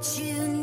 you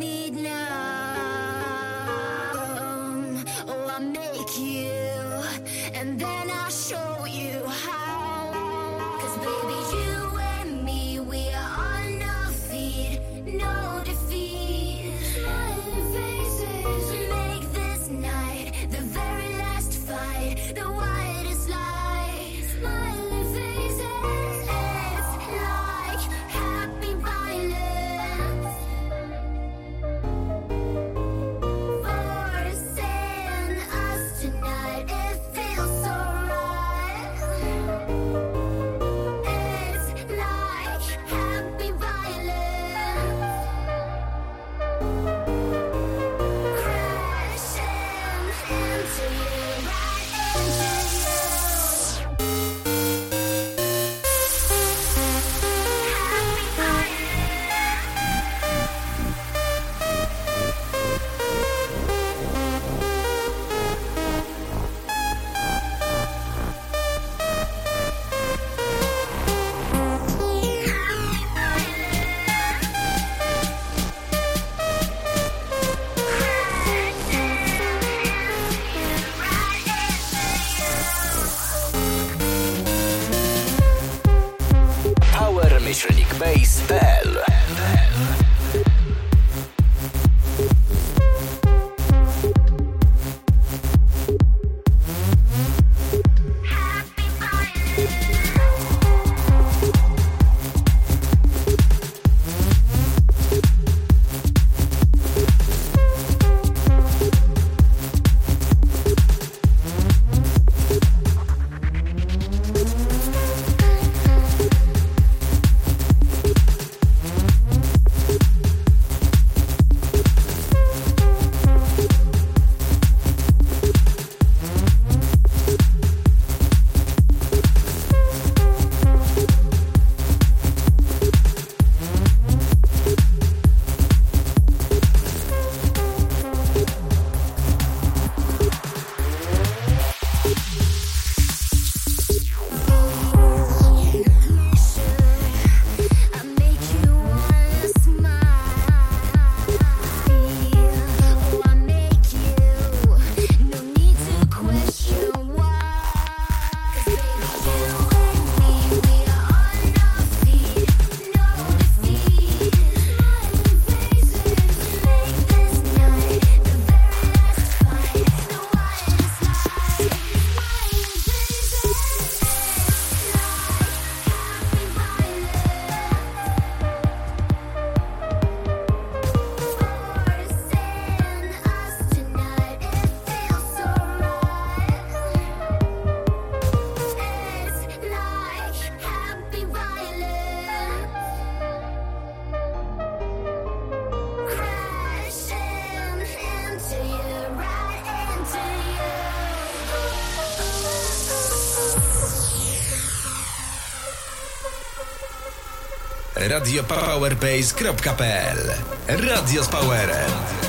radiopowerbase.pl Radio z Powerem.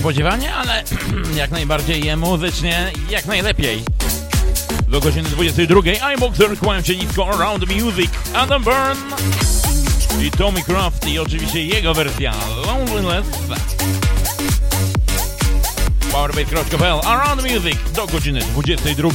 Niespodziewanie, ale jak najbardziej muzycznie, jak najlepiej. Do godziny 22 iBoxer kłaniam się nisko Around Music, Adam Byrne i Tommy Croft i oczywiście jego wersja Loneliness. Powerbase.pl Around Music do godziny 22.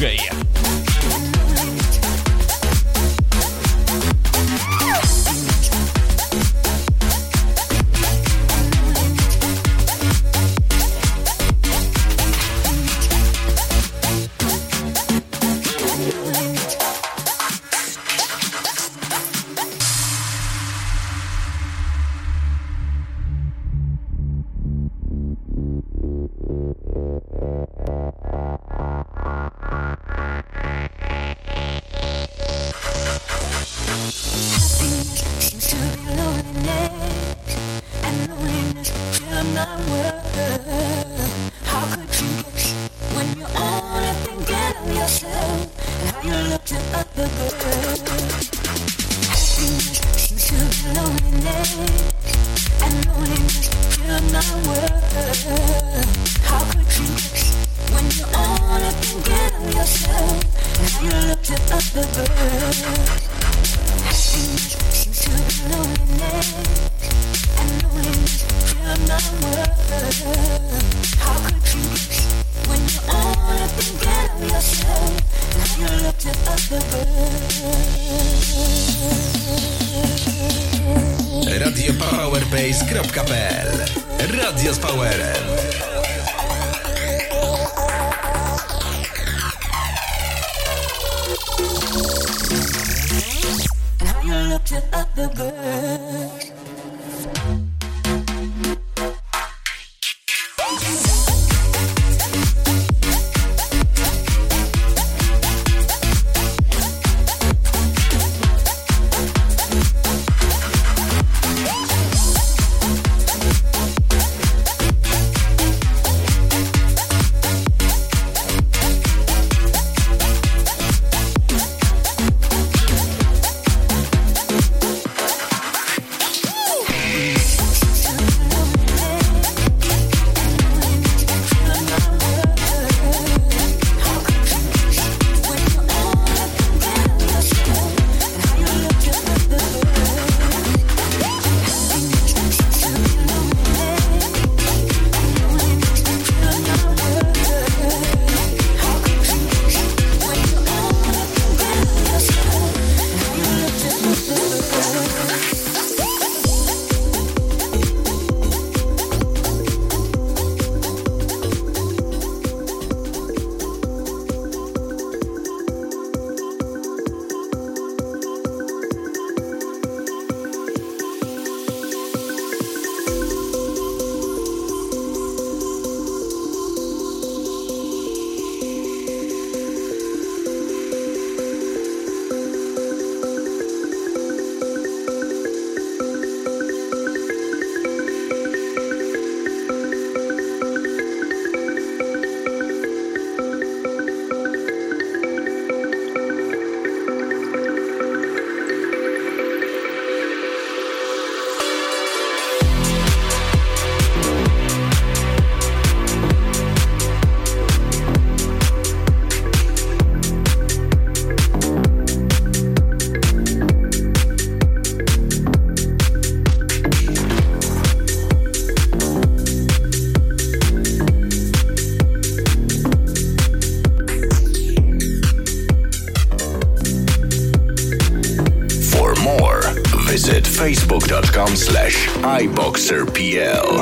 iBoxerPL.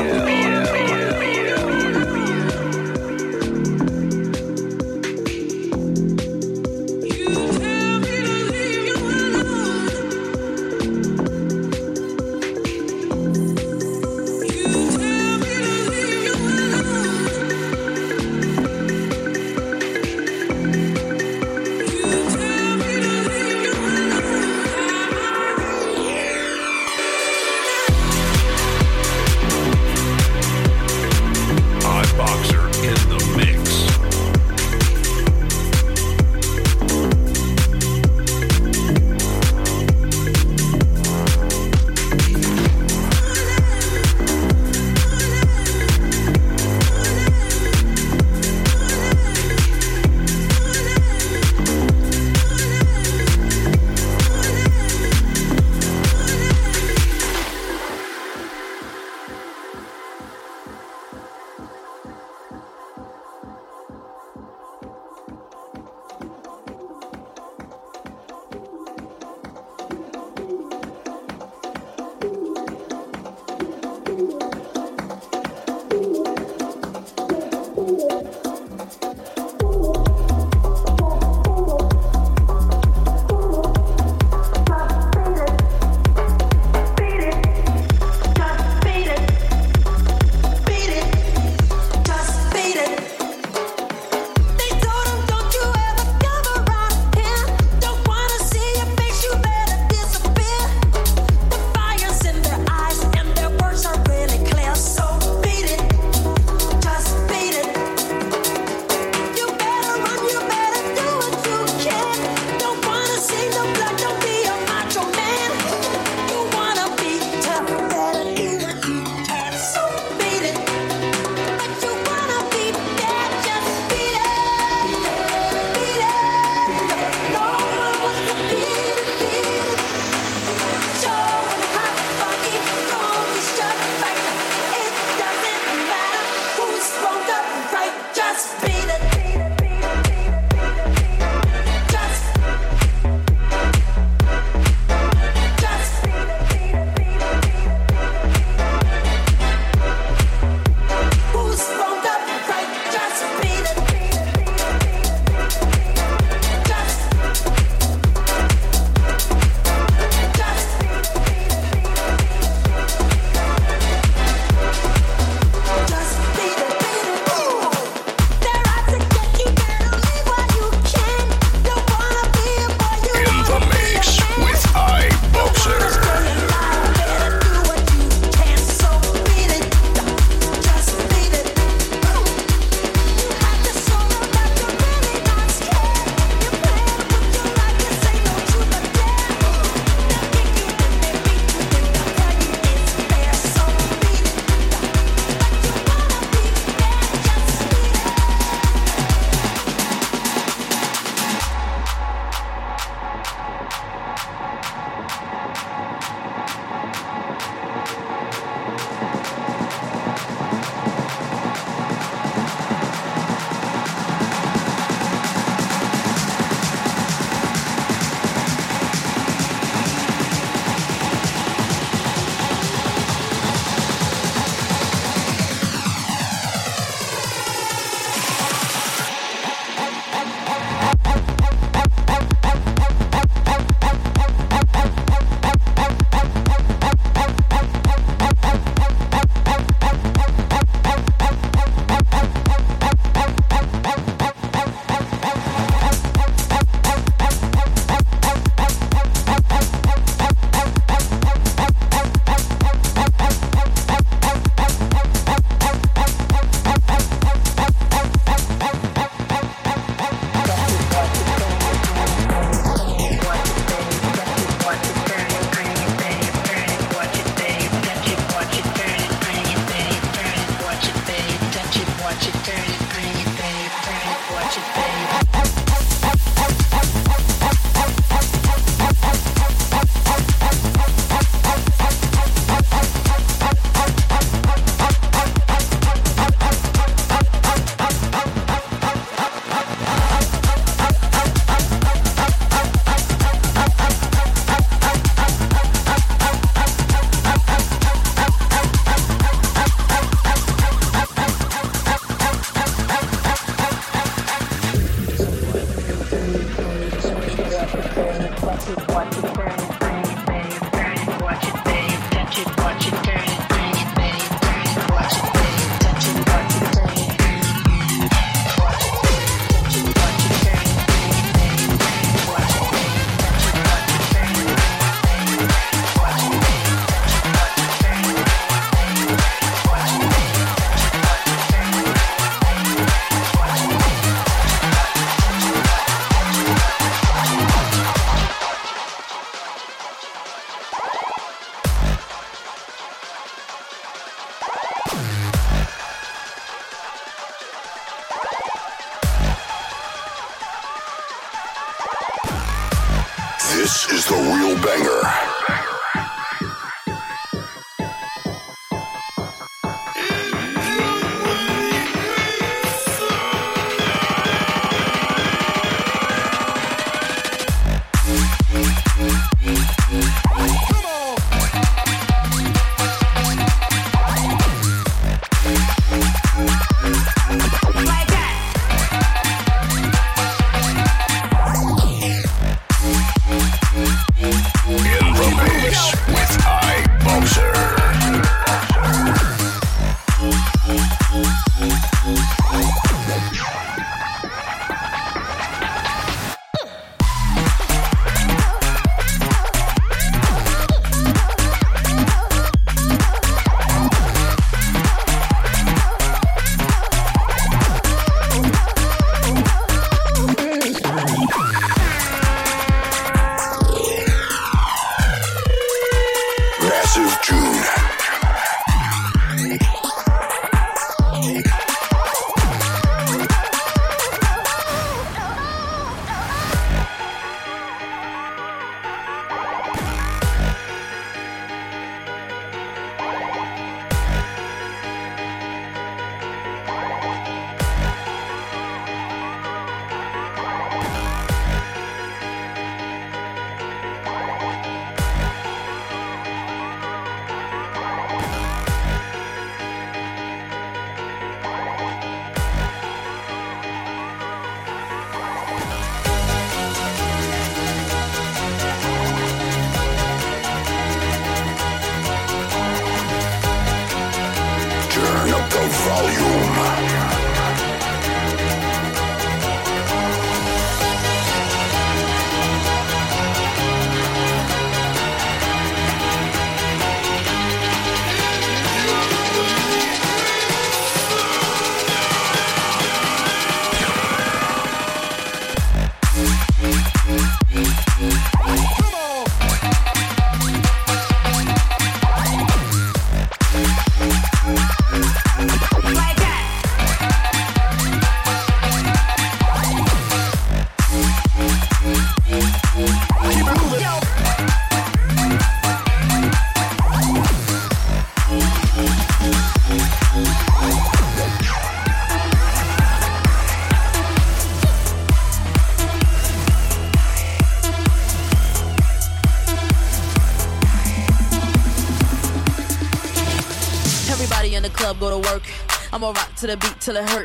To the beat till it hurt.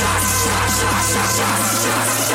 shots, shots, shots, shots, shots, shots, shots.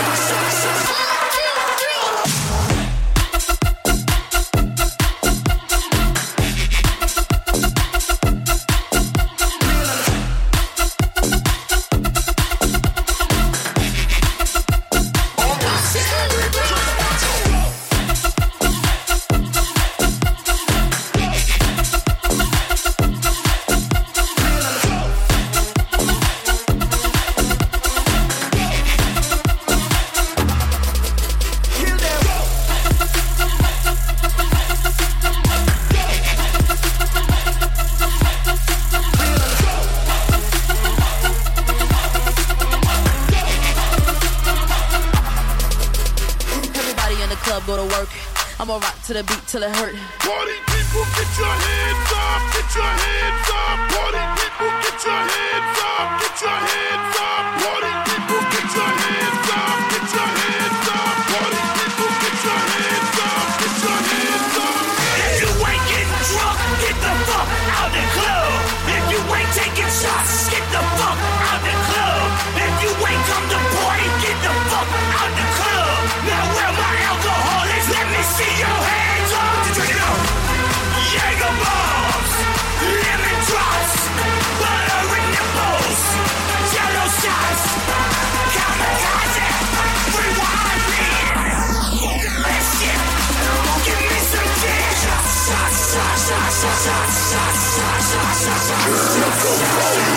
shots shots shots the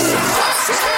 shots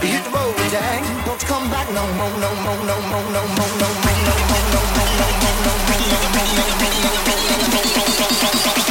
Hit the road, Jack. Don't come back no more, no more, no more, no more, no more, no more, no more, no more, no more, no more, no more, no more, no more. In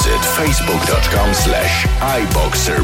visit facebook.com slash iboxerpl.